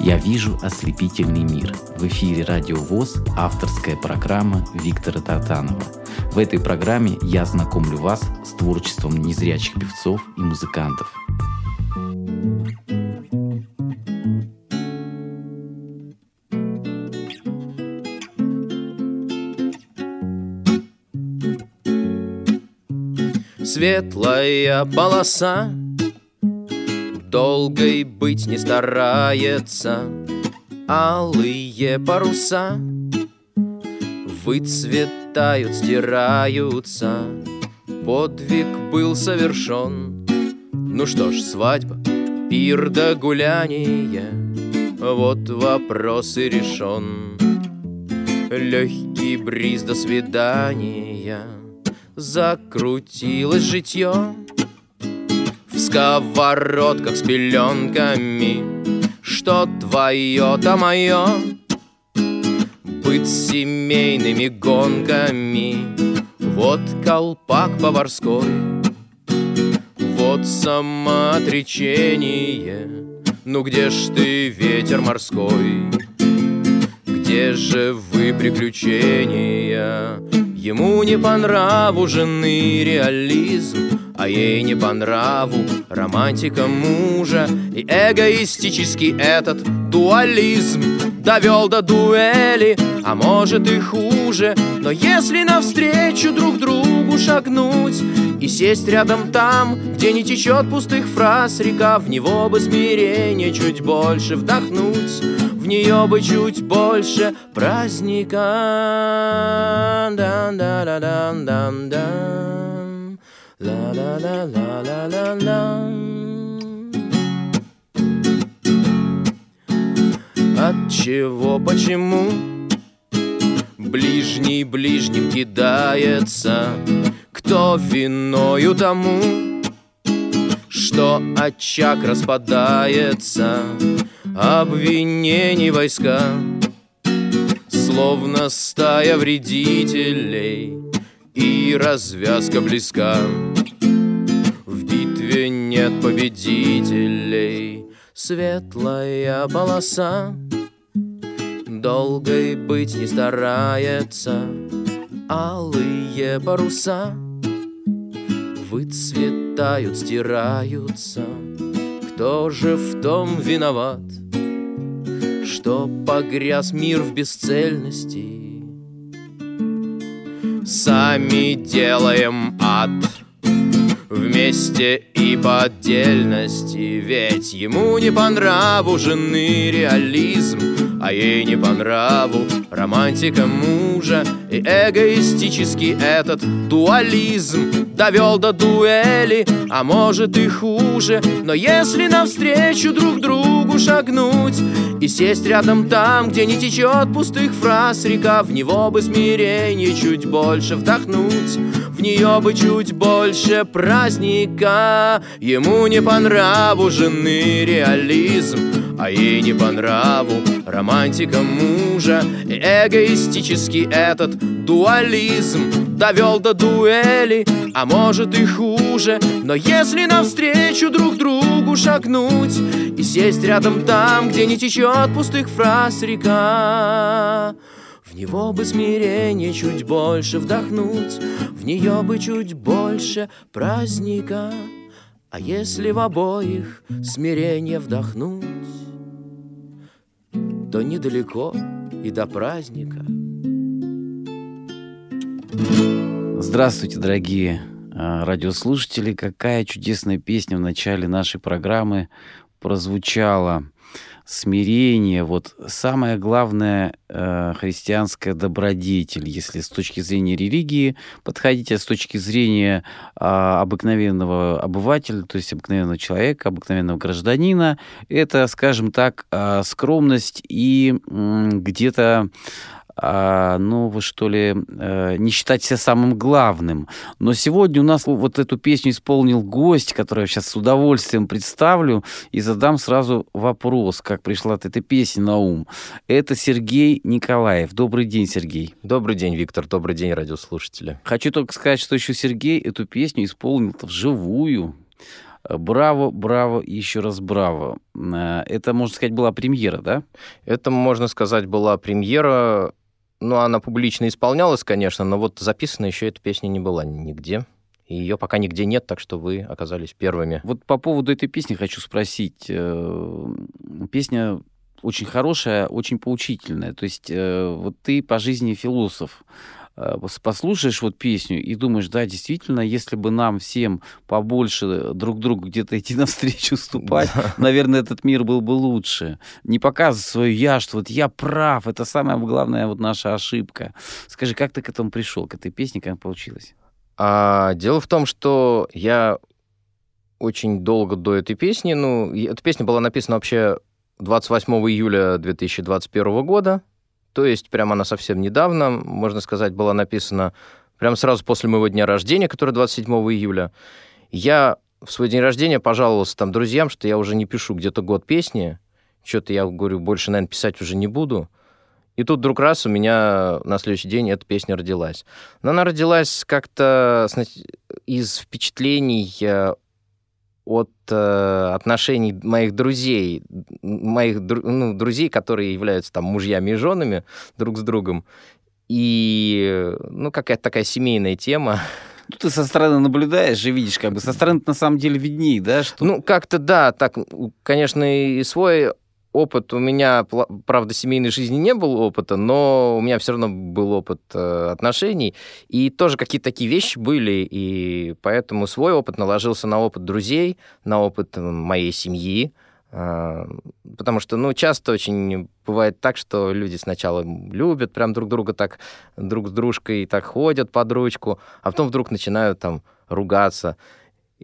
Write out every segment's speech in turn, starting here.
Я вижу ослепительный мир. В эфире Радио ВОЗ авторская программа Виктора Татанова. В этой программе я знакомлю вас с творчеством незрячих певцов и музыкантов. Светлая полоса Долгой быть не старается. Алые паруса Выцветают, стираются. Подвиг был совершен. Ну что ж, свадьба, пир да гуляние. Вот вопрос и решен. Легкий бриз до свидания. Закрутилось житье сковородках с пеленками. Что твое, то мое Быть семейными гонками. Вот колпак поварской. Вот самоотречение. Ну где ж ты, ветер морской? Где же вы, приключения? Ему не по нраву жены реализм, а ей не по нраву романтика мужа. И эгоистический этот дуализм Довел до дуэли, а может и хуже Но если навстречу друг другу шагнуть И сесть рядом там, где не течет пустых фраз река В него бы смирение чуть больше вдохнуть В нее бы чуть больше праздника Да-да-да-да-да-да Ла-ла-ла-ла-ла-ла-ла От чего, почему Ближний ближним кидается? Кто виною тому Что очаг распадается? Обвинений войска Словно стая вредителей И развязка близка нет победителей. Светлая полоса Долгой быть не старается. Алые паруса Выцветают, стираются. Кто же в том виноват Что погряз мир в бесцельности? Сами делаем ад Вместе и по отдельности. Ведь ему не по нраву жены реализм А ей не по нраву романтика мужа. И эгоистический этот дуализм Довел до дуэли, а может и хуже. Но если навстречу друг другу шагнуть И сесть рядом там, где не течет пустых фраз река В него бы смирение чуть больше вдохнуть В нее бы чуть больше праздника. Ему не по нраву жены реализм А ей не по нраву романтика мужа И эгоистический этот дуализм Довел до дуэли, а может и хуже Но если навстречу друг другу шагнуть И сесть рядом там, где не течет пустых фраз река в него бы смирение чуть больше вдохнуть, В нее бы чуть больше праздника. А если в обоих смирение вдохнуть, То недалеко и до праздника. Здравствуйте, дорогие э, радиослушатели. Какая чудесная песня в начале нашей программы прозвучала. Смирение, вот самое главное э, христианская добродетель, если с точки зрения религии подходить, а с точки зрения э, обыкновенного обывателя, то есть обыкновенного человека, обыкновенного гражданина, это, скажем так, э, скромность и э, где-то а, ну, вы что ли, э, не считать себя самым главным. Но сегодня у нас вот эту песню исполнил гость, который я сейчас с удовольствием представлю, и задам сразу вопрос, как пришла от этой песни на ум. Это Сергей Николаев. Добрый день, Сергей. Добрый день, Виктор. Добрый день, радиослушатели. Хочу только сказать, что еще Сергей эту песню исполнил вживую. Браво, браво еще раз браво. Э, это, можно сказать, была премьера, да? Это, можно сказать, была премьера. Ну, она публично исполнялась, конечно, но вот записана еще эта песня не была нигде. И ее пока нигде нет, так что вы оказались первыми. Вот по поводу этой песни хочу спросить. Э, песня очень хорошая, очень поучительная. То есть э, вот ты по жизни философ. Э, послушаешь вот песню и думаешь, да, действительно, если бы нам всем побольше друг другу где-то идти навстречу, уступать, да. наверное, этот мир был бы лучше. Не показывать свою я, что вот я прав, это самая главная вот наша ошибка. Скажи, как ты к этому пришел, к этой песне, как получилось? А, дело в том, что я очень долго до этой песни, ну, эта песня была написана вообще 28 июля 2021 года, то есть прямо она совсем недавно, можно сказать, была написана прямо сразу после моего дня рождения, который 27 июля. Я в свой день рождения пожаловался там друзьям, что я уже не пишу где-то год песни, что-то я говорю, больше, наверное, писать уже не буду. И тут вдруг раз у меня на следующий день эта песня родилась. Но она родилась как-то из впечатлений э, от э, отношений моих друзей, моих ну, друзей, которые являются там мужьями и женами друг с другом. И, ну, какая-то такая семейная тема. Ну, ты со стороны наблюдаешь и видишь, как бы со стороны на самом деле видней, да? Что... Ну, как-то да, так, конечно, и свой опыт у меня, правда, семейной жизни не было опыта, но у меня все равно был опыт э, отношений, и тоже какие-то такие вещи были, и поэтому свой опыт наложился на опыт друзей, на опыт моей семьи, э, потому что, ну, часто очень бывает так, что люди сначала любят прям друг друга так, друг с дружкой так ходят под ручку, а потом вдруг начинают там ругаться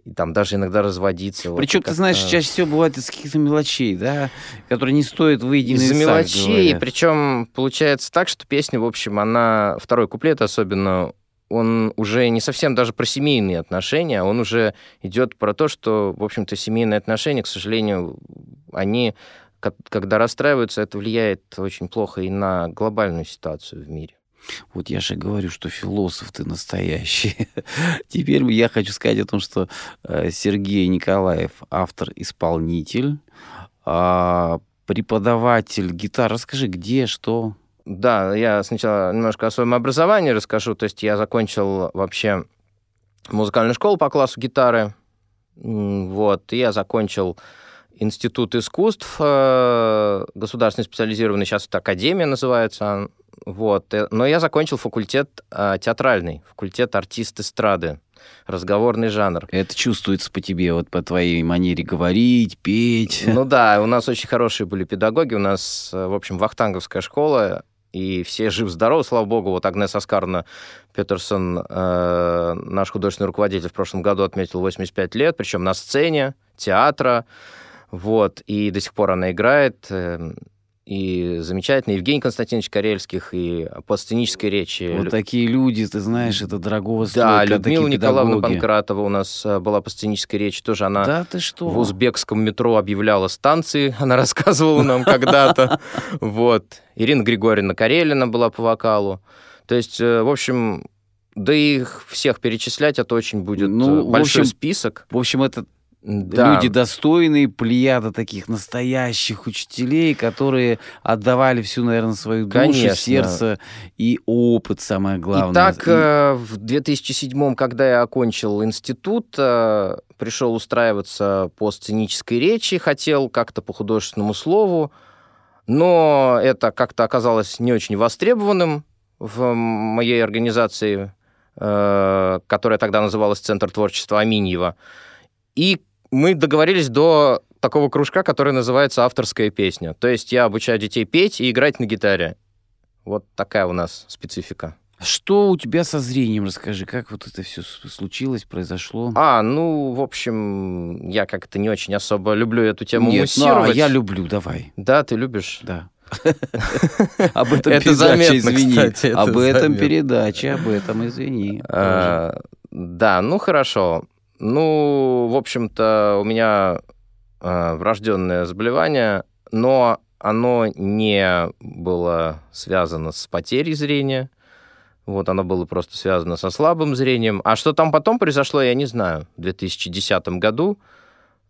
и там даже иногда разводиться. Причем, вот, ты знаешь, чаще всего бывает из каких-то мелочей, да, которые не стоят выеденный Из мелочей, причем получается так, что песня, в общем, она, второй куплет особенно, он уже не совсем даже про семейные отношения, он уже идет про то, что, в общем-то, семейные отношения, к сожалению, они, когда расстраиваются, это влияет очень плохо и на глобальную ситуацию в мире. Вот я же говорю, что философ ты настоящий. Теперь я хочу сказать о том, что э, Сергей Николаев автор-исполнитель, а, преподаватель гитары. Расскажи, где, что? Да, я сначала немножко о своем образовании расскажу. То есть я закончил вообще музыкальную школу по классу гитары. Вот, и я закончил Институт искусств, э, государственный специализированный, сейчас это Академия называется, вот. Э, но я закончил факультет э, театральный, факультет артист эстрады, разговорный жанр. Это чувствуется по тебе, вот по твоей манере говорить, петь. Ну да, у нас очень хорошие были педагоги, у нас, э, в общем, вахтанговская школа, и все жив-здоров, слава богу. Вот Агнес Аскарна Петерсон, э, наш художественный руководитель, в прошлом году отметил 85 лет, причем на сцене театра, вот, и до сих пор она играет. Э, и замечательный Евгений Константинович Карельских, и по сценической речи. Вот такие люди, ты знаешь, это дорогого стоит. Да, Людмила Николаевна Панкратова у нас э, была по сценической речи, тоже она да, ты что? в узбекском метро объявляла станции, она рассказывала нам когда-то. Вот. Ирина Григорьевна Карелина была по вокалу. То есть, э, в общем, да их всех перечислять, это очень будет ну, э, большой общем, список. В общем, это да. люди достойные, плеяда таких настоящих учителей, которые отдавали всю, наверное, свою душу, Конечно. сердце и опыт, самое главное. Итак, и... Э, в 2007 когда я окончил институт, э, пришел устраиваться по сценической речи, хотел как-то по художественному слову, но это как-то оказалось не очень востребованным в моей организации, э, которая тогда называлась Центр творчества Аминьева. И мы договорились до такого кружка, который называется «Авторская песня». То есть я обучаю детей петь и играть на гитаре. Вот такая у нас специфика. Что у тебя со зрением, расскажи, как вот это все случилось, произошло? А, ну, в общем, я как-то не очень особо люблю эту тему Нет, муссировать. Ну, а я люблю, давай. Да, ты любишь? Да. Об этом передача, извини. Об этом передача, об этом извини. А, да, ну хорошо. Ну, в общем-то, у меня э, врожденное заболевание, но оно не было связано с потерей зрения. Вот оно было просто связано со слабым зрением. А что там потом произошло, я не знаю. В 2010 году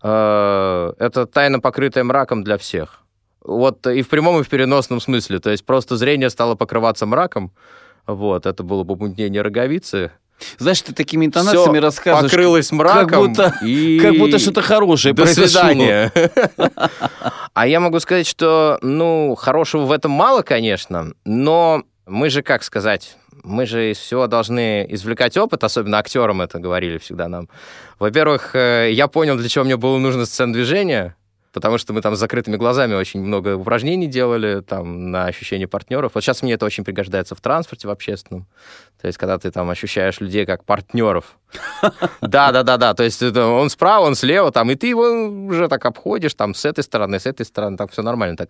э, это тайна, покрытая мраком для всех. Вот и в прямом, и в переносном смысле. То есть просто зрение стало покрываться мраком. Вот, это было помутнение роговицы. Знаешь, ты такими интонациями Всё рассказываешь. покрылось мраком. Как будто, и... как будто что-то хорошее До произошло. свидания. А я могу сказать, что, ну, хорошего в этом мало, конечно, но мы же, как сказать, мы же из всего должны извлекать опыт, особенно актерам это говорили всегда нам. Во-первых, э, я понял, для чего мне было нужно сцен движения, потому что мы там с закрытыми глазами очень много упражнений делали там на ощущение партнеров. Вот сейчас мне это очень пригождается в транспорте в общественном. То есть, когда ты там ощущаешь людей как партнеров. Да, да, да, да. То есть он справа, он слева, там, и ты его уже так обходишь, там, с этой стороны, с этой стороны, так все нормально так.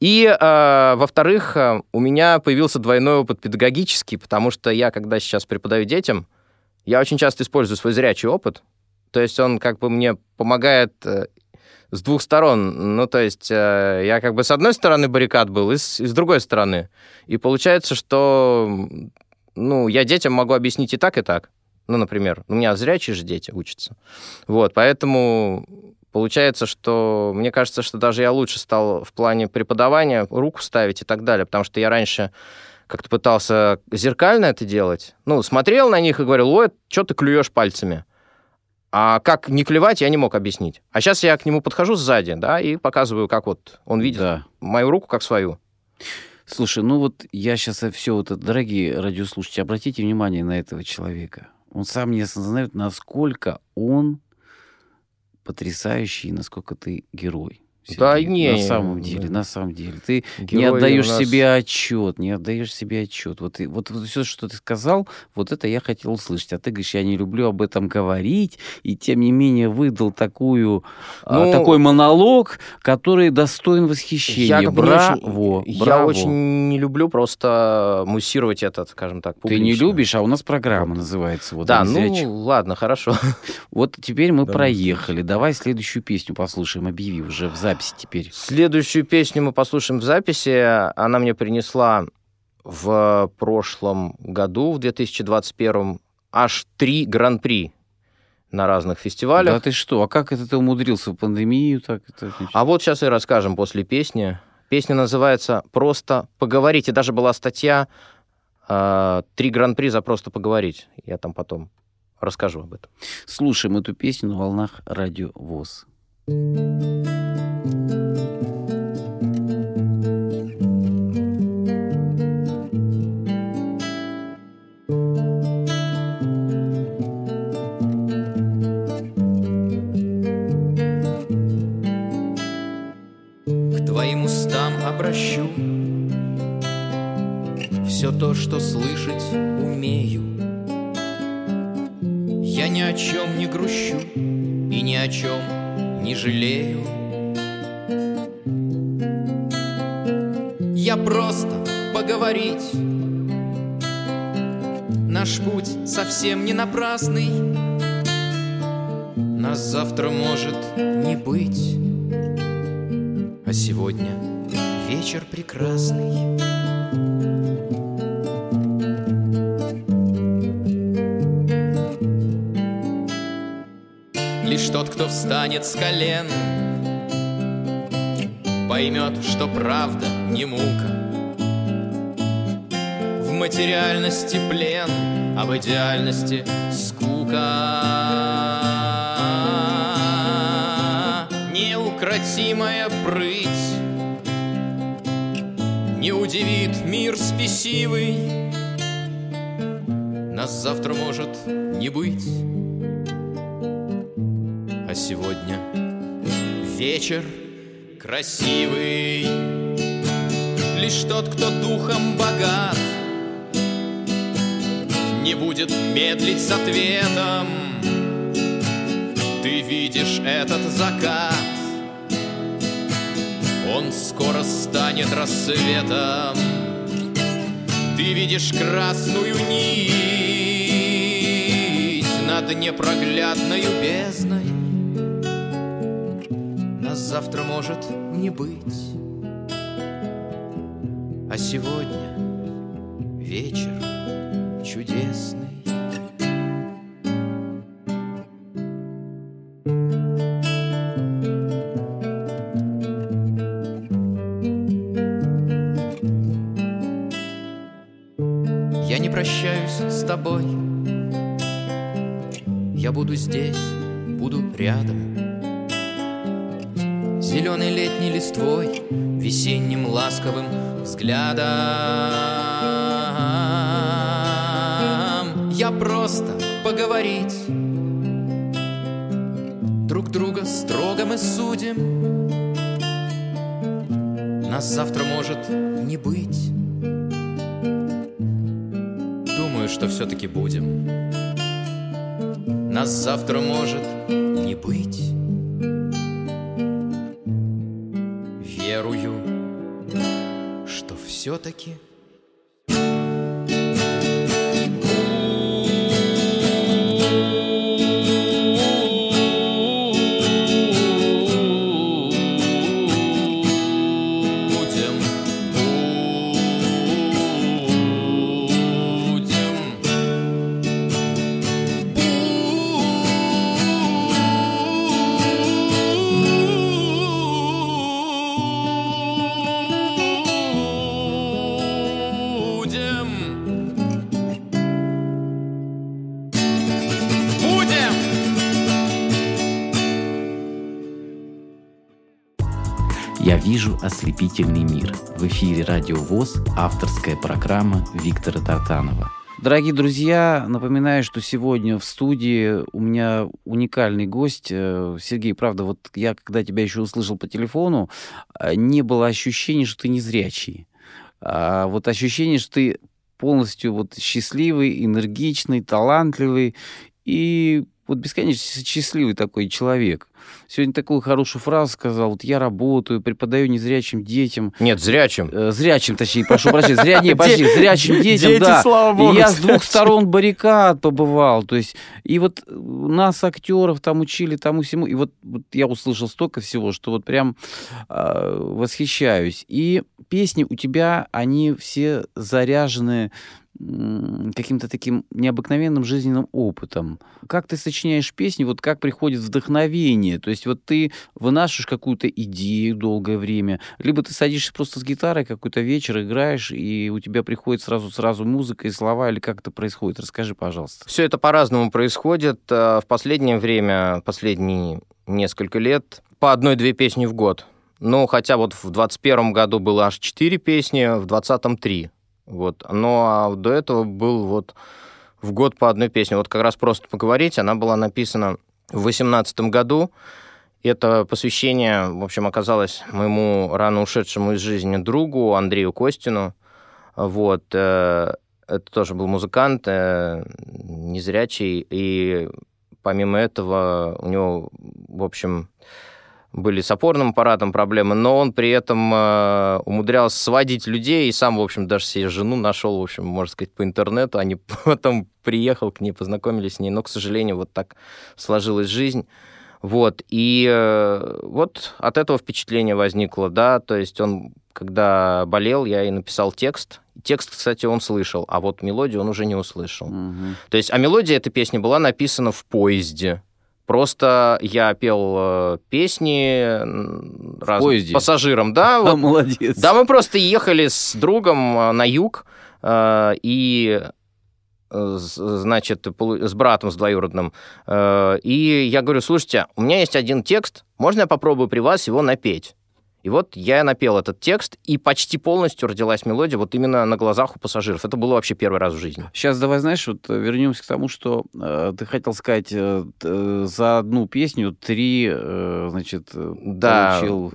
И, э, во-вторых, э, у меня появился двойной опыт педагогический, потому что я, когда сейчас преподаю детям, я очень часто использую свой зрячий опыт. То есть он как бы мне помогает э, с двух сторон. Ну, то есть э, я как бы с одной стороны баррикад был, и с, и с другой стороны. И получается, что ну, я детям могу объяснить и так, и так. Ну, например, у меня зрячие же дети учатся. Вот, поэтому получается, что мне кажется, что даже я лучше стал в плане преподавания, руку ставить и так далее, потому что я раньше как-то пытался зеркально это делать. Ну, смотрел на них и говорил, ой, что ты клюешь пальцами? А как не клевать, я не мог объяснить. А сейчас я к нему подхожу сзади, да, и показываю, как вот он видит Да. мою руку как свою. Слушай, ну вот я сейчас все вот это, дорогие радиослушатели, обратите внимание на этого человека. Он сам не осознает, насколько он потрясающий, насколько ты герой. Да Сергей. не, на самом да. деле, на самом деле. Ты не Герои отдаешь у нас- себе отчет, не отдаешь себе отчет. Вот, и- вот, все, что ты сказал, вот это я хотел услышать. А ты говоришь, я не люблю об этом говорить, и тем не менее выдал такую, а, Ну, такой монолог, который достоин восхищения. Я бы не браво, очень- Я браво. очень не люблю просто муссировать этот, скажем так, Ты не публично. любишь, а у нас программа называется. Вот да, «Они ну зрячих». ладно, хорошо. Вот теперь мы Да, проехали. Давай следующую песню послушаем. Объяви уже в записи теперь. Следующую песню мы послушаем в записи. Она мне принесла в прошлом году, в 2021, аж три гран-при на разных фестивалях. Да ты что? А как это ты умудрился в пандемию? Так это... А вот сейчас и расскажем после песни. Песня называется «Просто поговорить». И даже была статья э, «Три гран-при за просто поговорить». Я там потом расскажу об этом. Слушаем эту песню на волнах радио ВОЗ. К твоим устам обращу Все то, что слышать умею. Я ни о чем не грущу И ни о чем не жалею. Я просто поговорить. Наш путь совсем не напрасный. Нас завтра может не быть. А сегодня вечер прекрасный. Кто встанет с колен, Поймет, что правда не мука. В материальности плен, а в идеальности скука. Неукротимая прыть Не удивит мир спесивый Нас завтра может не быть сегодня. Вечер красивый. Лишь тот, кто духом богат. Не будет медлить с ответом. Ты видишь этот закат. Он скоро станет рассветом. Ты видишь красную нить Над непроглядною бездной завтра может не быть. А сегодня вечер чудесный. Я не прощаюсь с тобой. Я буду здесь, буду рядом. Листвой, весенним ласковым взглядом. Я просто поговорить. Друг друга строго мы судим. Нас завтра может не быть. Думаю, что все-таки будем. Нас завтра может все-таки ослепительный мир. В эфире Радио ВОЗ, авторская программа Виктора Тартанова. Дорогие друзья, напоминаю, что сегодня в студии у меня уникальный гость. Э, Сергей, правда, вот я, когда тебя еще услышал по телефону, э, не было ощущения, что ты незрячий. А вот ощущение, что ты полностью вот счастливый, энергичный, талантливый и вот бесконечно счастливый такой человек. Сегодня такую хорошую фразу сказал. Вот я работаю, преподаю незрячим детям. Нет, зрячим. Э, зрячим, точнее, прошу прощения. Зря, не, почти, зрячим детям, Дети, да. слава богу, и я с двух сторон баррикад побывал. То есть, и вот нас, актеров, там учили тому всему. И вот, вот я услышал столько всего, что вот прям э, восхищаюсь. И песни у тебя, они все заряжены каким-то таким необыкновенным жизненным опытом. Как ты сочиняешь песни, вот как приходит вдохновение? То есть вот ты вынашиваешь какую-то идею долгое время, либо ты садишься просто с гитарой какой-то вечер, играешь, и у тебя приходит сразу сразу музыка и слова, или как это происходит? Расскажи, пожалуйста. Все это по-разному происходит. Э, В последнее время, последние несколько лет, по одной-две песни в год. Ну, хотя вот в 21 году было аж четыре песни, в 20-м три. Вот. Ну, а до этого был вот в год по одной песне. Вот как раз просто поговорить, она была написана в 18 году. Это посвящение, в общем, оказалось моему рано ушедшему из жизни другу Андрею Костину. Вот. э, Это тоже был музыкант, э, незрячий, и помимо этого у него, в общем, были с опорным аппаратом проблемы, но он при этом э, умудрялся сводить людей и сам, в общем, даже себе жену нашел, в общем, можно сказать, по интернету. Они потом приехал к ней, познакомились с ней, но, к сожалению, вот так сложилась жизнь. Вот, и э, вот от этого впечатление возникло, да, то есть он, когда болел, я и написал текст. Текст, кстати, он слышал, а вот мелодию он уже не услышал. Мгм. То есть, а мелодия этой песни была написана в поезде. Просто я пел э, песни поезде? пассажирам, да, А, вот. молодец. Да, мы просто ехали с другом э, на юг, э, и значит, с братом, с двоюродным. И я говорю, слушайте, у меня есть один текст, можно я попробую при вас его напеть? И вот я напел этот текст, и почти полностью родилась мелодия вот именно на глазах у пассажиров. Это было вообще первый раз в жизни. Сейчас давай, знаешь, вот э, вернемся к тому, что э, ты хотел сказать, э, э, за одну песню три, э, значит, э, Да, получил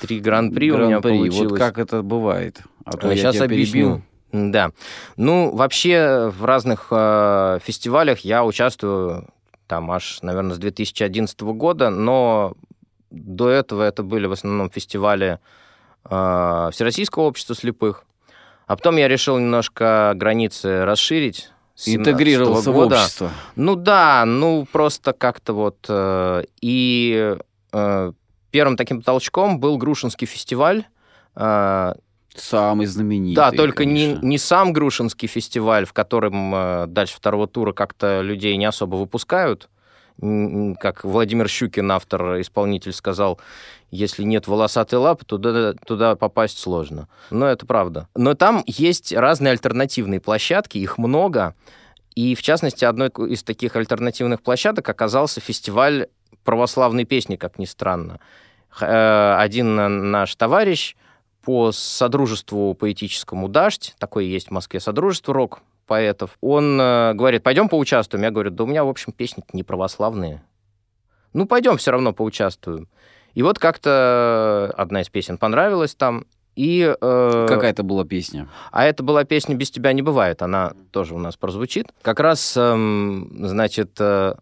Три гран-при у меня получилось. Вот как это бывает? А то я Сейчас тебя перебил. объясню. Да. Ну, вообще в разных э, фестивалях я участвую там аж, наверное, с 2011 года, но до этого это были в основном фестивали э, Всероссийского общества слепых. А потом я решил немножко границы расширить. с 17 Интегрировался в общество. Ну да, ну просто как-то вот. э, и э, первым таким толчком был Грушинский фестиваль. э, Самый знаменитый. да, только не, не сам Грушинский фестиваль, в котором э, дальше второго тура как-то людей не особо выпускают, как Владимир Щукин, автор, исполнитель, сказал, если нет волосатой лапы, туда, туда попасть сложно. Но это правда. Но там есть разные альтернативные площадки, их много. И, в частности, одной из таких альтернативных площадок оказался фестиваль православной песни, как ни странно. Э, один наш товарищ по содружеству поэтическому «Дождь», такое есть в Москве содружество рок поэтов, он э, говорит, пойдем поучаствуем. Я говорю, да у меня, в общем, песни не православные. Ну, пойдем все равно поучаствуем. И вот как-то одна из песен понравилась там, и, э, Какая это была песня? А это была песня «Без тебя не бывает». Она тоже у нас прозвучит. Как раз, э, значит, э,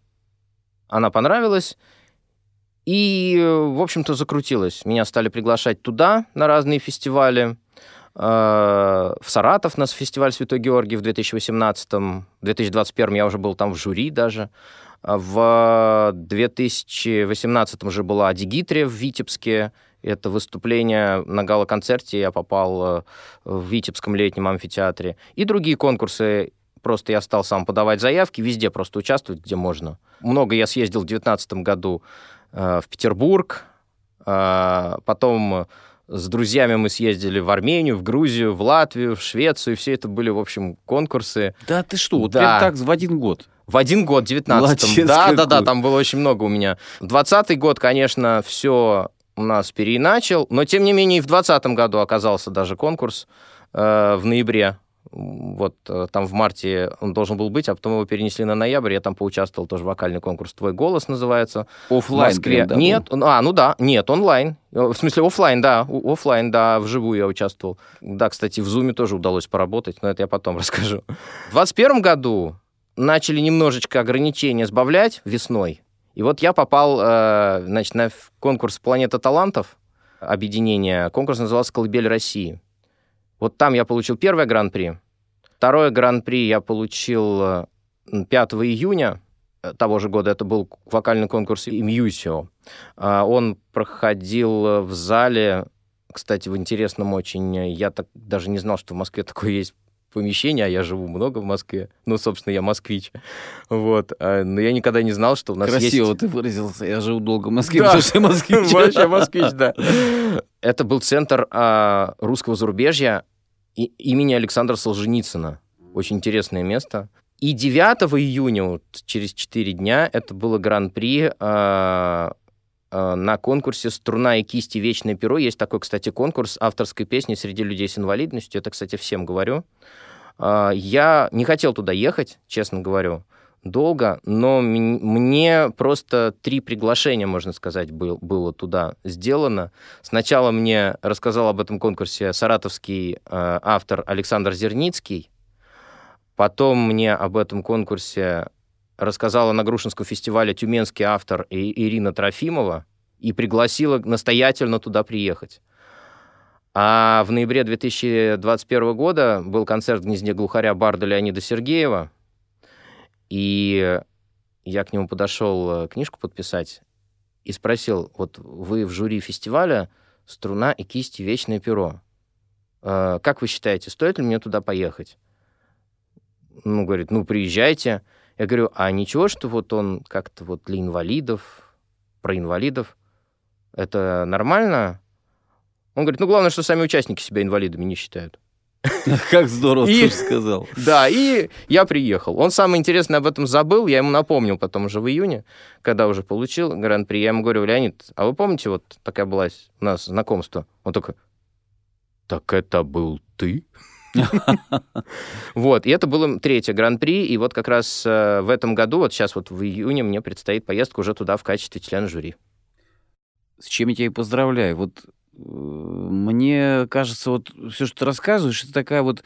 она понравилась. И, в общем-то, закрутилась. Меня стали приглашать туда, на разные фестивали. Э, в Саратов на фестиваль Святой Георгий в 2018 В 2021 я уже был там в жюри даже. В 2018 же была Адигитрия в Витебске. Это выступление на гала-концерте. Я попал э, в Витебском летнем амфитеатре. И другие конкурсы. Просто я стал сам подавать заявки. Везде просто участвовать, где можно. Много я съездил в 2019 году э, в Петербург. Потом с друзьями мы съездили в Армению, в Грузию, в Латвию, в Швецию. Все это были, в общем, конкурсы. Да ты что, вот да. прям так в один год? В один год, 19-м. Да, да, да, там было очень много у меня. 20 год, конечно, все у нас переиначил, но тем не менее и в 2020 году оказался даже конкурс э, в ноябре. Вот э, там в марте он должен был быть, а потом его перенесли на ноябрь. Я там поучаствовал тоже вокальный конкурс «Твой голос» называется. Оффлайн? В Москве. Да, нет, был? а, ну да, нет, онлайн. В смысле, офлайн, да, офлайн, да, вживую я участвовал. Да, кстати, в Зуме тоже удалось поработать, но это я потом расскажу. В 2021 году начали немножечко ограничения сбавлять весной. И вот я попал, э, значит, на конкурс «Планета талантов», объединение. Конкурс назывался «Колыбель России». Вот там я получил первое гран-при. Второе гран-при я получил 5 июня того же года. Это был вокальный конкурс «Имьюсио». А, он проходил в зале, кстати, в интересном очень. Я так даже не знал, что в Москве такое есть помещение, а я живу много в Москве. Ну, собственно, я москвич. Вот. А, но я никогда не знал, что у нас Красиво есть... ты выразился. Я живу долго в Москве, да. потому что я москвич. Вообще москвич, да. Это был центр а, русского зарубежья имени Александра Солженицына. Очень интересное место. И 9 июня, вот через 4 дня, это было гран-при а, на конкурсе «Струна и кисти. Вечное перо». Есть такой, кстати, конкурс авторской песни среди людей с инвалидностью. Это, кстати, всем говорю. А, я не хотел туда ехать, честно говорю, долго, но мне просто три приглашения, можно сказать, был, было туда сделано. Сначала мне рассказал об этом конкурсе саратовский э, автор Александр Зерницкий, потом мне об этом конкурсе рассказала на Грушинском фестивале тюменский автор Ирина Трофимова и пригласила настоятельно туда приехать. А в ноябре 2021 года был концерт в гнезде глухаря Барда Леонида Сергеева, и я к нему подошел э, книжку подписать и спросил, вот вы в жюри фестиваля «Струна и кисти. Вечное перо». Э, как вы считаете, стоит ли мне туда поехать? Ну, говорит, ну, приезжайте. Я говорю, а ничего, что вот он как-то вот для инвалидов, про инвалидов, это нормально? Он говорит, ну, главное, что сами участники себя инвалидами не считают. Как здорово и, ты сказал. Да, и я приехал. Он самое интересное об этом забыл, я ему напомнил потом уже в июне, когда уже получил гран-при. Я ему говорю, Леонид, а вы помните, вот такая была у нас знакомство? Он такой, так это был ты? Вот, и это было третье гран-при, и вот как раз э, в этом году, вот сейчас вот в июне мне предстоит поездка уже туда в качестве члена жюри. С чем я тебя и поздравляю. Вот мне кажется, вот все, что ты рассказываешь, это такая вот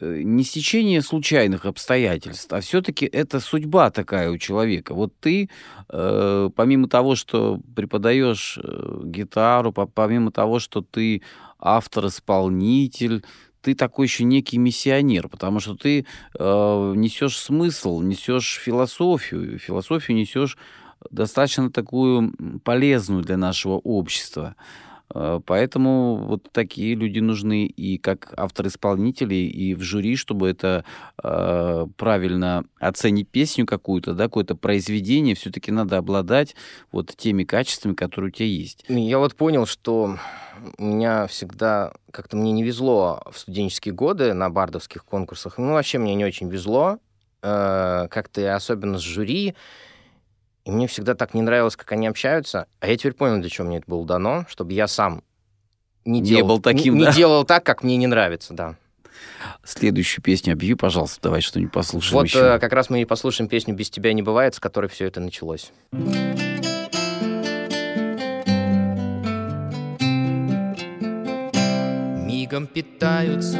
э, не стечение случайных обстоятельств, а все-таки это судьба такая у человека. Вот ты, э, помимо того, что преподаешь э, гитару, помимо того, что ты автор-исполнитель, ты такой еще некий миссионер, потому что ты несешь смысл, несешь философию, философию несешь достаточно такую полезную для нашего общества. Э, поэтому вот такие люди нужны и как автор-исполнители, и в жюри, чтобы это э, правильно оценить песню какую-то, да, какое-то произведение, все-таки надо обладать вот теми качествами, которые у тебя есть. Я вот понял, что у меня всегда как-то мне не везло в студенческие годы на бардовских конкурсах. Ну, вообще мне не очень везло. Э, как-то особенно с жюри. И мне всегда так не нравилось, как они общаются. А я теперь понял, для чего мне это было дано, чтобы я сам не, Не делал, был таким, не, да? не делал так, как мне не нравится, да. Следующую песню объяви, пожалуйста, давай что-нибудь послушаем вот еще. э, как раз мы и послушаем песню «Без тебя не бывает», с которой все это началось. Мигом питаются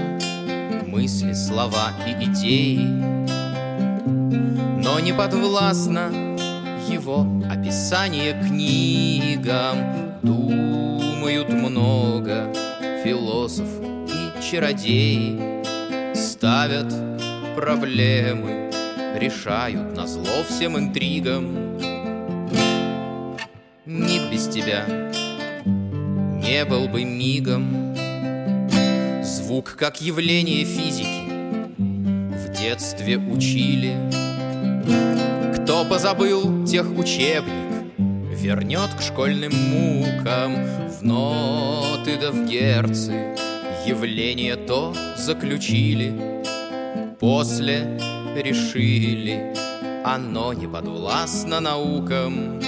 мысли, слова и идеи Но не подвластно его описание книгам. Думают много философ и чародеи Ставят проблемы, решают на зло всем интригам. Миг без тебя не был бы мигом. Звук как явление физики В детстве учили Кто позабыл тех учебник Вернет к школьным мукам. В ноты да в герцы Явление то заключили После решили. Оно не подвластно наукам.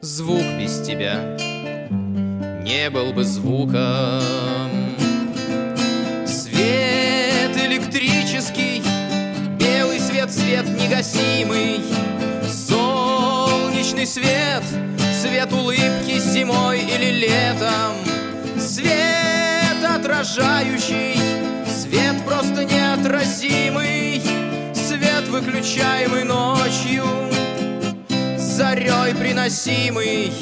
Звук без тебя не был бы звуком. Свет электрический, свет, негасимый, солнечный свет, свет улыбки зимой или летом, свет отражающий, свет просто неотразимый, свет выключаемый ночью, зарей приносимый.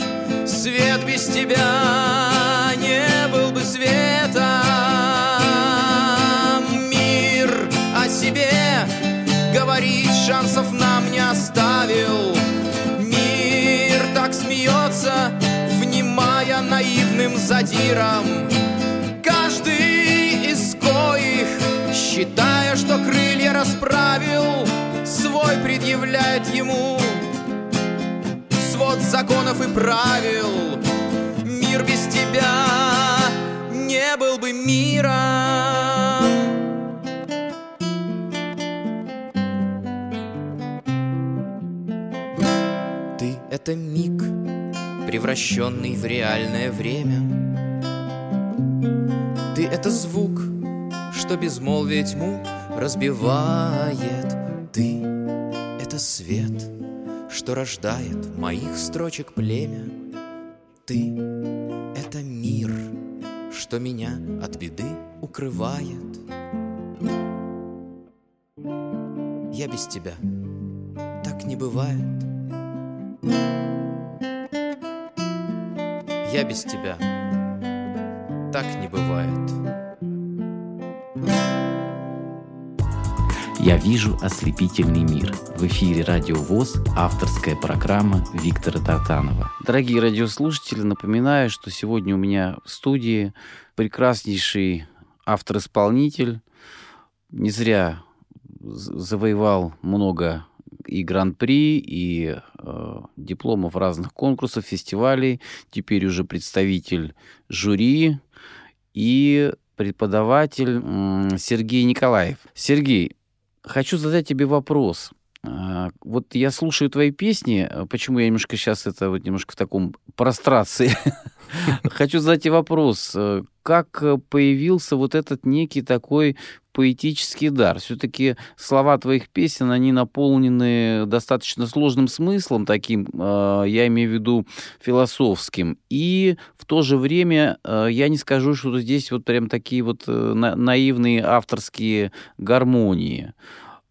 Свет без тебя не был бы светом Мир о себе говорит, шансов нам не оставил Мир так смеется, внимая наивным задиром Каждый из коих, считая, что крылья расправил Свой предъявляет ему свод законов и правил. Мир без тебя не был бы миром. Это миг, превращенный в реальное время. Ты — это звук, что безмолвие тьму разбивает. Ты — это свет — что рождает моих строчек племя. Ты — это мир, что меня от беды укрывает. Я без тебя так не бывает. Я без тебя так не бывает. Я вижу ослепительный мир. В эфире Радио ВОЗ, авторская программа Виктора Тартанова. Дорогие радиослушатели, напоминаю, что сегодня у меня в студии прекраснейший автор-исполнитель. Не зря завоевал много и гран-при, и э, дипломов разных конкурсов, фестивалей. Теперь уже представитель жюри и преподаватель м, Сергей Николаев. Сергей, Хочу задать тебе вопрос. А, вот я слушаю твои песни, а почему я немножко сейчас это вот немножко в таком прострации. Хочу задать вопрос. Э, как появился вот этот некий такой поэтический дар? Все-таки слова твоих песен, они наполнены достаточно сложным смыслом таким, а, я имею в виду философским. И в то же время я не скажу, что здесь вот прям такие вот э, наивные авторские гармонии.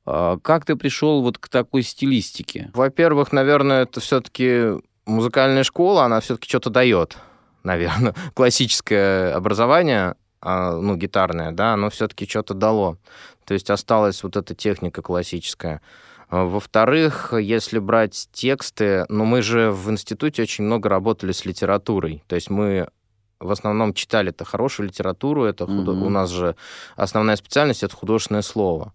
Как ты пришел вот к такой стилистике? Во-первых, наверное, это все-таки музыкальная школа, она все-таки что-то дает, наверное. Классическое образование, ну, гитарное, да, оно все-таки что-то дало. То есть осталась вот эта техника классическая. А, Во-вторых, если брать тексты, ну мы же в институте очень много работали с литературой. То есть мы в основном читали это хорошую литературу, это худо- Мгм. у нас же основная специальность это художественное слово.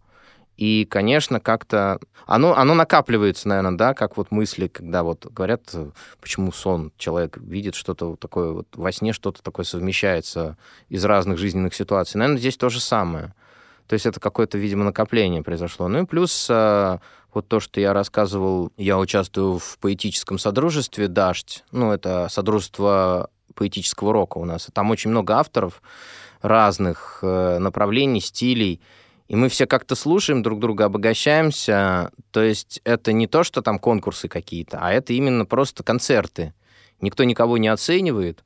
И, конечно, как-то оно, оно накапливается, наверное, да, как вот мысли, когда вот говорят, почему сон, человек видит что-то такое, вот во сне что-то такое совмещается из разных жизненных ситуаций. Наверное, здесь то же самое. То есть это какое-то, видимо, накопление произошло. Ну и плюс э, вот то, что я рассказывал, я участвую в поэтическом содружестве «Дождь». Ну, это содружество поэтического рока у нас. Там очень много авторов разных э, направлений, стилей. И мы все как-то слушаем друг друга, обогащаемся. То есть это не то, что там конкурсы какие-то, а это именно просто концерты. Никто никого не оценивает,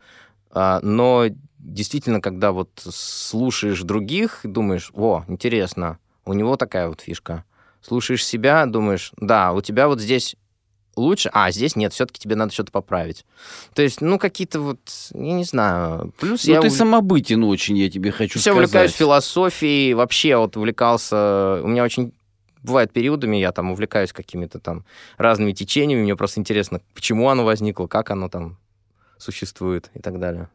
а, но действительно, когда вот слушаешь других, думаешь, о, интересно, у него такая вот фишка. Слушаешь себя, думаешь, да, у тебя вот здесь лучше, а здесь нет, все-таки тебе надо что-то поправить. То есть, ну, какие-то вот, я не знаю, плюс Ну, я... ты ув- самобытен очень, я тебе хочу все сказать. увлекаюсь философией, вообще вот увлекался... У меня очень бывает периодами, я там увлекаюсь какими-то там разными течениями, мне просто интересно, почему оно возникло, как оно там существует и так далее.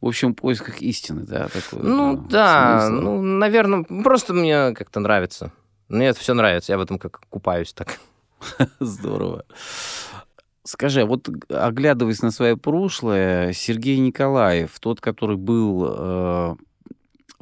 В общем, в поисках истины, да, такой. Ну да, да, ну, наверное, просто мне как-то нравится. Мне это все нравится, я в этом как купаюсь так. Здорово. Скажи, а вот оглядываясь на свое прошлое, Сергей Николаев, тот, который был э,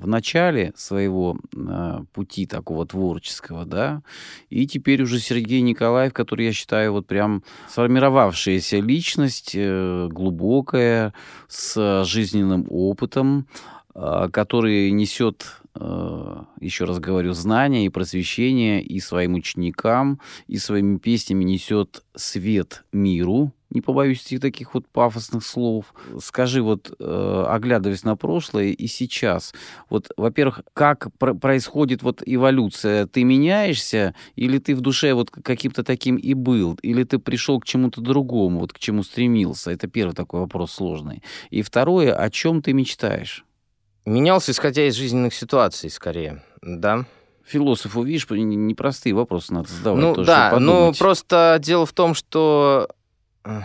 в начале своего э, пути такого творческого, да, и теперь уже Сергей Николаев, который, я считаю, вот прям сформировавшаяся личность, э, глубокая, с жизненным опытом, э, который несет, еще раз говорю, знания и просвещение и своим ученикам, и своими песнями несет свет миру, не побоюсь таких вот пафосных слов. Скажи, вот, э, оглядываясь на прошлое и сейчас, вот, во-первых, как про- происходит вот эволюция? Ты меняешься, или ты в душе вот каким-то таким и был, или ты пришел к чему-то другому, вот к чему стремился? Это первый такой вопрос сложный. И второе, о чем ты мечтаешь? Менялся, исходя из жизненных ситуаций, скорее, да. Философу, видишь, не- непростые вопросы надо задавать. Ну тоже, да, ну просто дело в том, что э,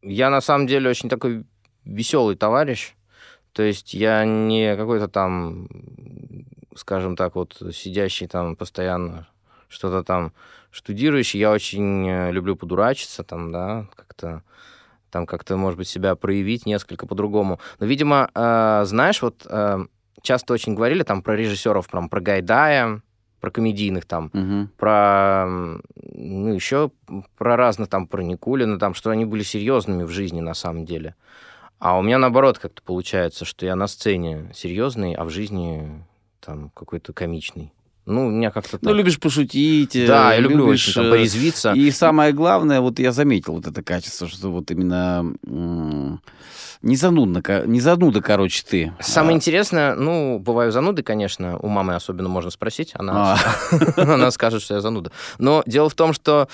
я на самом деле очень такой веселый товарищ. То есть я не какой-то там, скажем так, вот сидящий там постоянно что-то там штудирующий. Я очень э, люблю подурачиться там, да, как-то там как-то, может быть, себя проявить несколько по-другому. Но, видимо, э, знаешь, вот э, часто очень говорили там про режиссеров, прям про Гайдая, про комедийных там, Мгм. про, ну, еще про разных, там, про Никулина, там, что они были серьезными в жизни на самом деле. А у меня наоборот как-то получается, что я на сцене серьезный, а в жизни там какой-то комичный. Ну, у меня как-то так. Ну, любишь пошутить. э, да, я люблю любишь, очень там э, порезвиться. И самое главное, вот я заметил вот это качество, что вот именно не занудно, не зануда, короче, ты. Самое А, интересное, ну, бываю зануды, конечно, у мамы особенно можно спросить, она, а, она скажет, что я зануда. Но дело в том, что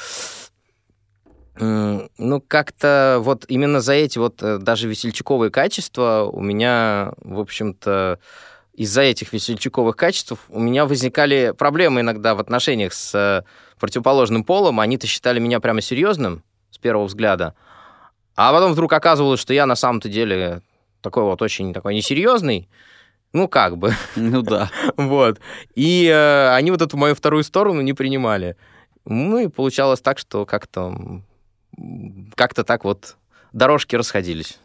ну, как-то вот именно за эти вот э, даже весельчаковые качества у меня, в общем-то, из-за этих весельчаковых качеств у меня возникали проблемы иногда в отношениях с э, противоположным полом. Они-то считали меня прямо серьезным с первого взгляда. А потом вдруг оказывалось, что я на самом-то деле такой вот очень такой несерьезный. Ну, как бы. ну да. Вот. И э, они вот эту мою вторую сторону не принимали. Ну, и получалось так, что как-то как-то так вот дорожки расходились.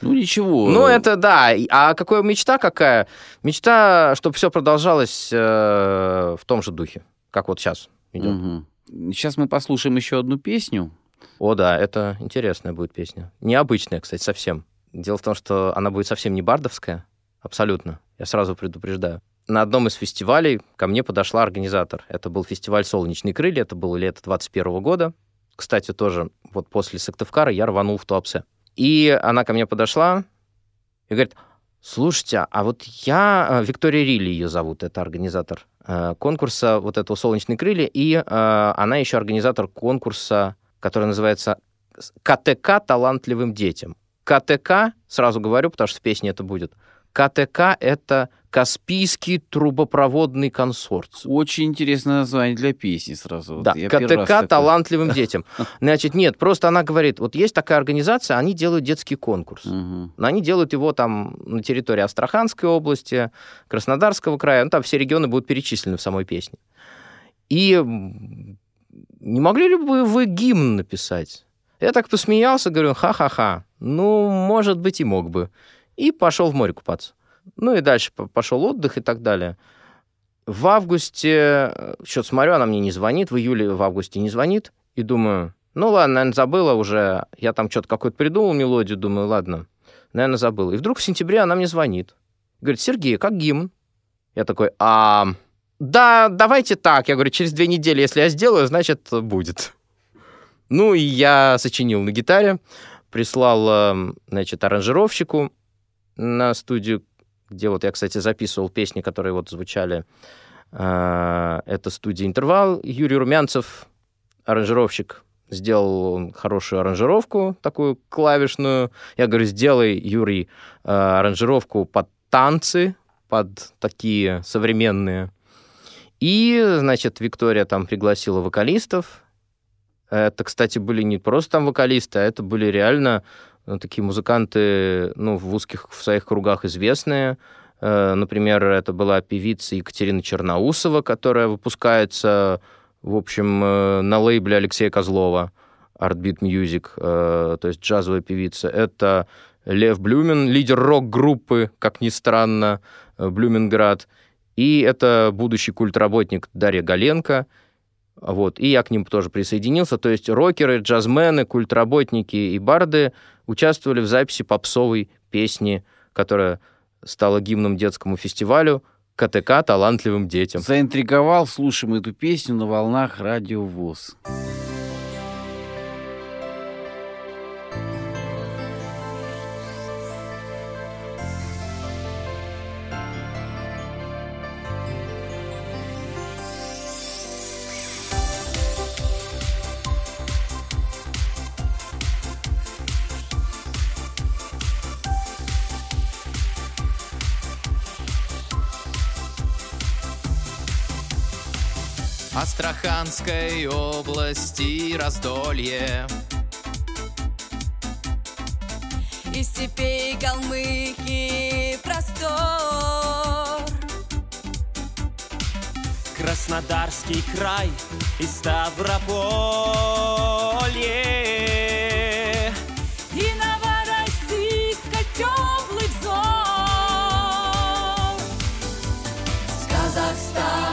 Ну ничего. Ну, это да. А какая мечта какая? Мечта, чтобы все продолжалось э, в том же духе, как вот сейчас идет. Сейчас мы послушаем еще одну песню. О, да, это интересная будет песня. Необычная, кстати, совсем. Дело в том, что она будет совсем не бардовская, абсолютно. Я сразу предупреждаю. На одном из фестивалей ко мне подошла организатор. Это был фестиваль «Солнечные крылья», это было лето 21 года. Кстати, тоже вот после Сыктывкара я рванул в Туапсе. И она ко мне подошла и говорит, слушайте, а вот я... э, Виктория Рилли ее зовут, это организатор э, конкурса вот этого «Солнечные крылья», и э, она еще организатор конкурса, который называется КТК «Талантливым детям». КТК, сразу говорю, потому что в песне это будет, КТК — это Каспийский трубопроводный консорциум. Очень интересное название для песни сразу. Вот Да, раз КТК талантливым детям. Значит, нет, просто она говорит, вот есть такая организация, они делают детский конкурс. Но они делают его там на территории Астраханской области, Краснодарского края. Ну, там все регионы будут перечислены в самой песне. И не могли ли бы вы гимн написать? Я так посмеялся, говорю, ха-ха-ха. Ну, может быть, и мог бы. И пошел в море купаться. Ну и дальше пошел отдых и так далее. В августе, что смотрю, она мне не звонит, в июле, в августе не звонит. И думаю, ну ладно, наверное, забыла уже. Я там что-то какую-то придумал мелодию, думаю, ладно, наверное, забыл. И вдруг в сентябре она мне звонит. Говорит, Сергей, как гимн? Я такой, а, да, давайте так. Я говорю, через две недели, если я сделаю, значит, будет. Ну, и я сочинил на гитаре, прислал, э, значит, аранжировщику на студию, где вот я, кстати, записывал песни, которые вот звучали. Э, Это студия «Интервал». Юрий Румянцев, аранжировщик, сделал хорошую аранжировку, такую клавишную. Я говорю, сделай, Юрий, э, аранжировку под танцы, под такие современные. И, значит, Виктория там пригласила вокалистов. Это, кстати, были не просто там вокалисты, а это были реально такие музыканты, ну, в узких в своих кругах известные. Э, Например, это была певица Екатерина Черноусова, которая выпускается, в общем, э, на лейбле Алексея Козлова, Artbeat Music, э, то есть джазовая певица. Это Лев Блюмен, лидер рок-группы, как ни странно, Блюменград. И это будущий культработник Дарья Галенко. Вот. И я к ним тоже присоединился. То есть рокеры, джазмены, культработники и барды участвовали в записи попсовой песни, которая стала гимном детскому фестивалю КТК «Талантливым детям». Заинтриговал, слушаем эту песню на волнах радио ВОЗ. Астраханской области раздолье. Из степей Калмыкии простор. Краснодарский край и Ставрополье. И Новороссийска теплый взор. С Казахстаном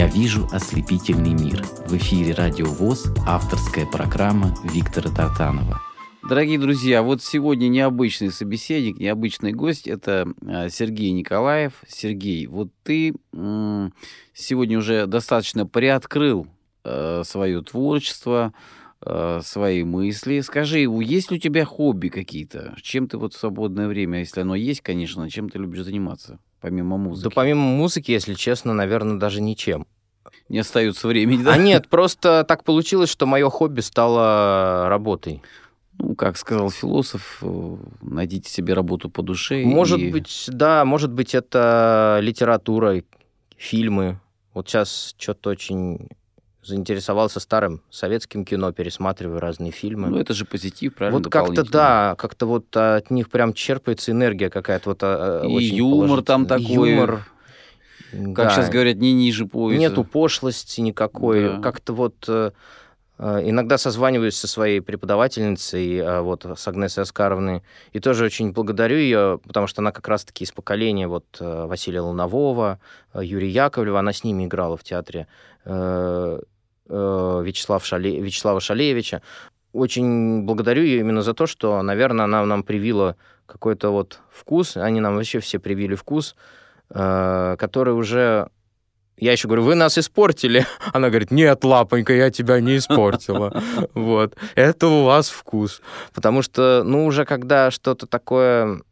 «Я вижу ослепительный мир». В эфире «Радио ВОЗ» авторская программа Виктора Тартанова. Дорогие друзья, вот сегодня необычный собеседник, необычный гость – это а, Сергей Николаев. Сергей, вот ты сегодня уже достаточно приоткрыл э, свое творчество, э, свои мысли. Скажи, есть ли у тебя хобби какие-то? Чем ты вот в свободное время, если оно есть, конечно, чем ты любишь заниматься, помимо музыки? Да помимо музыки, если честно, наверное, даже ничем. Не остается времени, да? А нет, просто так получилось, что мое хобби стало работой. Ну, как сказал философ, э, найдите себе работу по душе. Может и- быть, да, может быть, это литература, фильмы. Вот сейчас что-то очень заинтересовался старым советским кино, пересматриваю разные фильмы. Ну, это же позитив, правильно? вот как-то да, как-то вот от них прям черпается энергия какая-то вот а, а, И очень юмор там такой, Юмор. Как да. сейчас говорят, не ниже пояса. Нету пошлости никакой. Да. Как-то вот э, иногда созваниваюсь со своей преподавательницей, э, вот с Агнесой Оскаровной, и тоже очень благодарю ее, потому что она как раз-таки из поколения вот э, Василия Лунового, э, Юрия Яковлева, она с ними играла в театре, э, э, Вячеслав Шале... Вячеслава Шалевича. Очень благодарю ее именно за то, что, наверное, она нам привила какой-то вот вкус, они нам вообще все привили вкус, э, который уже я еще говорю, вы нас испортили. Она говорит, нет, лапонька, я тебя не испортила. Вот. Это у вас вкус. Потому что, ну, уже когда что-то такое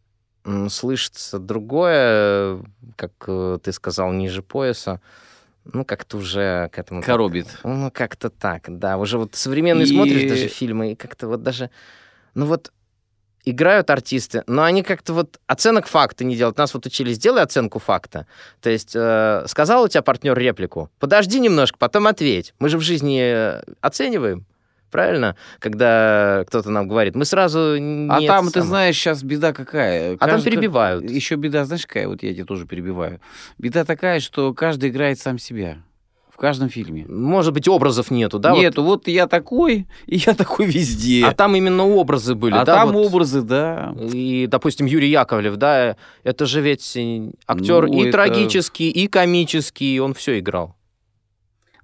слышится другое, как э, ты сказал, ниже пояса, ну, как-то уже к этому... Коробит. Ну, как-то так, да. Уже вот современные И- смотришь даже фильмы, и как-то вот даже... Ну вот играют артисты, но они как-то вот оценок факта не делают. Нас вот учили, сделай оценку факта. То есть э, сказал у тебя партнер реплику, подожди немножко, потом ответь. Мы же в жизни э, оцениваем, правильно? Когда кто-то нам говорит, мы сразу не А там, ты самое. знаешь, сейчас беда какая. А там перебивают. Еще беда, знаешь, какая? Вот я тебя тоже перебиваю. Беда такая, что каждый играет сам себя. В каждом фильме. Может быть, образов нету, да? вот? Нету, вот я такой, и я такой везде. А там именно образы были, А да? там вот? образы, да. И, допустим, Юрий Яковлев, да, это же ведь актер Ну, и это- трагический, и комический, он все играл.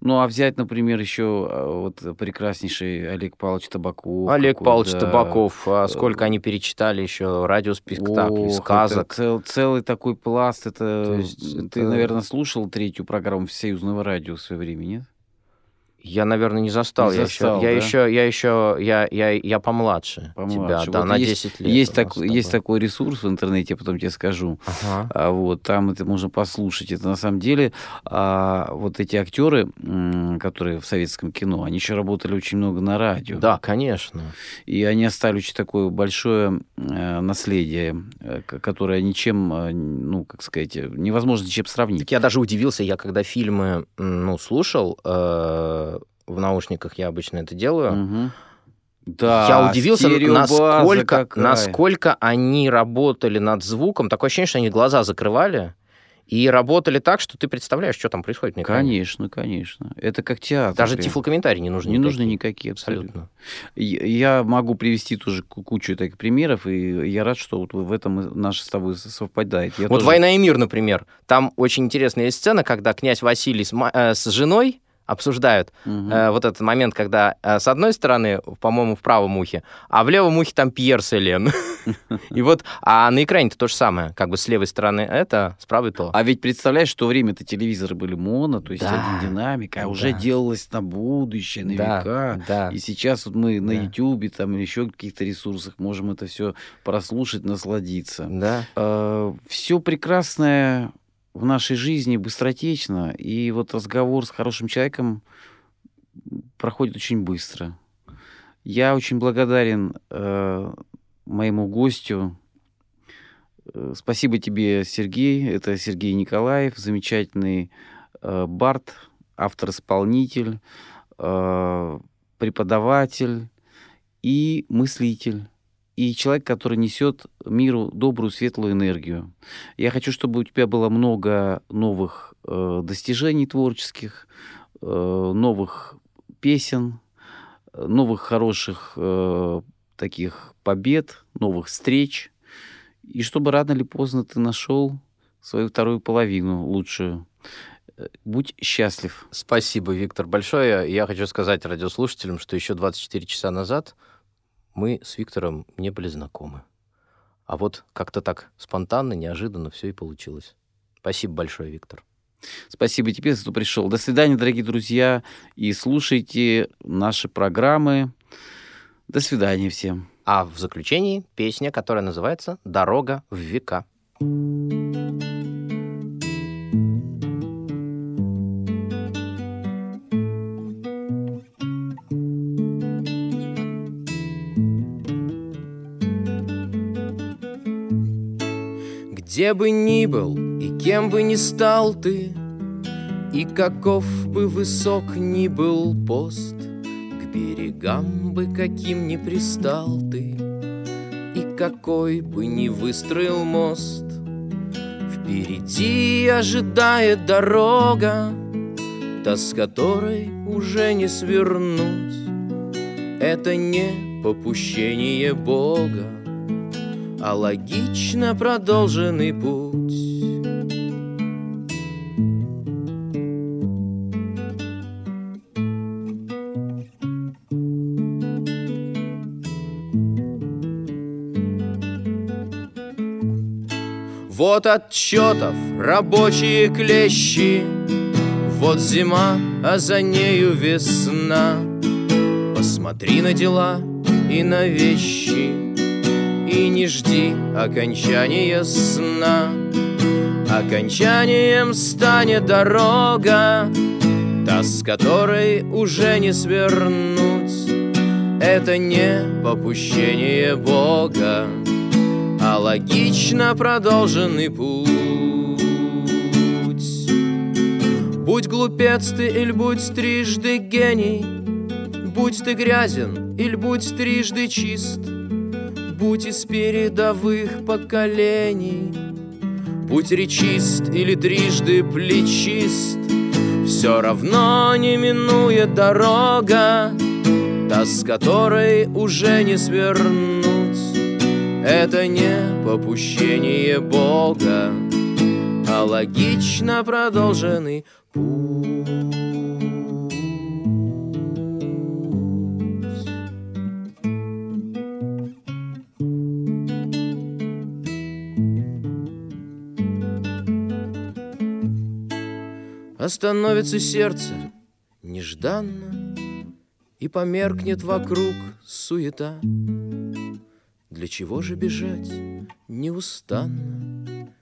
Ну, а взять, например, еще а, вот прекраснейший Олег Павлович Табаков. Олег Павлович. Табаков, а сколько они перечитали еще радиоспектаклей, сказок. цел- целый такой пласт. Это, То есть Ты, это- наверное, слушал третью программу Всесоюзного радио в свое время, нет? Я, наверное, не застал. Не я застал, еще, я да? еще, я еще, я, я, я помладше, Помладше. тебя, да, Вот на есть- 10 лет. Есть, так- есть такой ресурс в интернете, я потом тебе скажу. Ага. А вот там это можно послушать. Это на самом деле а, вот эти актеры, которые в советском кино, они еще работали очень много на радио. Да, конечно. И они оставили очень такое большое э, наследие, э, которое ничем, э, ну, как сказать, э, невозможно ничем сравнить. Так я даже удивился, я когда фильмы, ну, слушал, э, в наушниках я обычно это делаю, Мгм. Да, я удивился, насколько, какая. насколько они работали над звуком. Такое ощущение, что они глаза закрывали и работали так, что ты представляешь, что там происходит экране. Конечно, конечно. Это как театр. Даже прям. тифлокомментарии не нужны. Не нужны никакие. никакие абсолютно. Абсолютно. Я могу привести тоже ку- кучу таких примеров, и я рад, что вот в этом наше с тобой совпадает. Я Вот тоже- «Война и мир», например. Там очень интересная сцена, когда князь Василий с, э, с женой обсуждают Мгм. э, вот этот момент, когда э, с одной стороны, по-моему, в правом ухе, а в левом ухе там Пьер с Элен. И вот, а на экране-то то же самое. Как бы с левой стороны это, с правой то. А ведь представляешь, что время-то телевизоры были моно, то есть один динамик, а уже делалось на будущее, на века. И сейчас вот мы на. Ютубе там или еще каких-то ресурсах можем это все прослушать, насладиться. Да. все прекрасное в нашей жизни быстротечно, и вот разговор с хорошим человеком проходит очень быстро. Я очень благодарен э, моему гостю. Э, Спасибо тебе, Сергей. Это Сергей Николаев, замечательный э, бард, автор-исполнитель, э, преподаватель и мыслитель и человек, который несет миру добрую, светлую энергию. Я хочу, чтобы у тебя было много новых э, достижений творческих, э, новых песен, новых хороших э, таких побед, новых встреч, и чтобы рано или поздно ты нашел свою вторую половину лучшую. Э, Будь счастлив. Спасибо, Виктор, большое. Я хочу сказать радиослушателям, что еще 24 часа назад мы с Виктором не были знакомы. А вот как-то так спонтанно, неожиданно все и получилось. Спасибо большое, Виктор. Спасибо тебе, что пришел. До свидания, дорогие друзья. И слушайте наши программы. До свидания всем. А в заключении песня, которая называется «Дорога в века». Где бы ни был и кем бы ни стал ты, И каков бы высок ни был пост, К берегам бы каким ни пристал ты, И какой бы ни выстроил мост, Впереди ожидает дорога, Та, с которой уже не свернуть. Это не попущение Бога, а логично продолженный путь. Вот отчетов рабочие клещи, Вот зима, а за нею весна. Посмотри на дела и на вещи, И не жди окончания сна. Окончанием станет дорога, Та, с которой уже не свернуть. Это не попущение Бога, а логично продолженный путь. Будь глупец ты, или будь трижды гений, Будь ты грязен, или будь трижды чист, Будь из передовых поколений, Будь речист или трижды плечист, Все равно не минует дорога, Та, с которой уже не свернуть. Это не попущение Бога, а логично продолженный путь. Остановится сердце нежданно И померкнет вокруг суета. Для чего же бежать неустанно,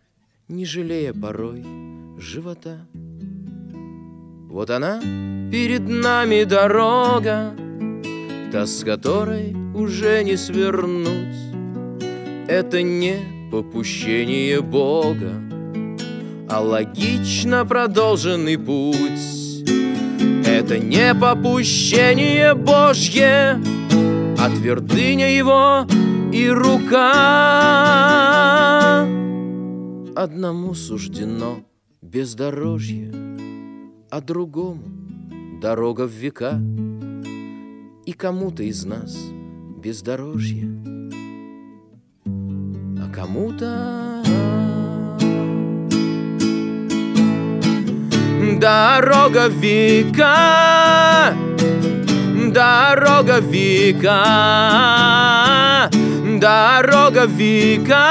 Не жалея порой живота? Вот она перед нами дорога, Та, с которой уже не свернуть. Это не попущение Бога, А логично продолженный путь. Это не попущение Божье, А твердыня его и рука. Одному суждено бездорожье, а другому дорога в века. И кому-то из нас бездорожье, а кому-то дорога века, дорога века, дорога века.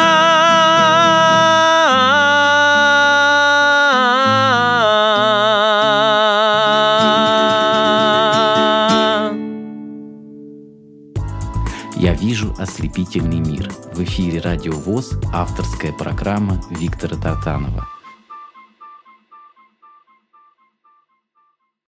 Я вижу ослепительный мир. В эфире Радио ВОЗ авторская программа Виктора Тартанова.